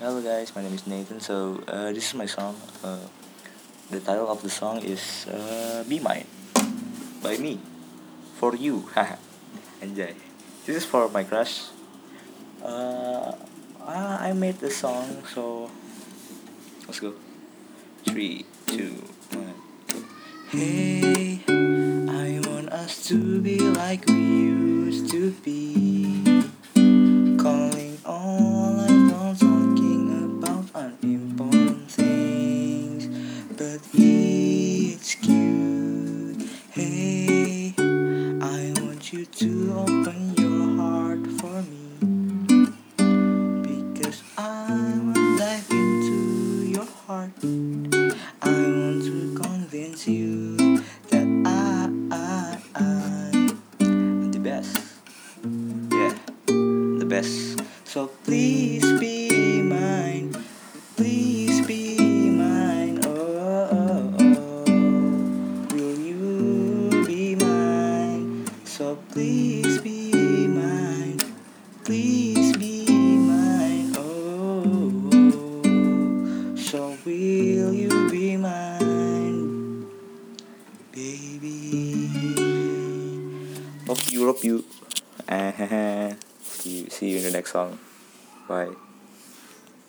Hello guys, my name is Nathan. So uh, this is my song. Uh, the title of the song is uh, "Be Mine" by me for you. Enjoy. This is for my crush. Uh, I made the song, so let's go. Three, two, one. Hey, I want us to be like we used But it's cute. Hey, I want you to open your heart for me. Because I want dive into your heart. I want to convince you that I, I, I'm the best. Yeah, the best. So please So please be mine. Please be mine. Oh, oh. so will you be mine, baby? Love you, love you. see, see you in the next song. Bye.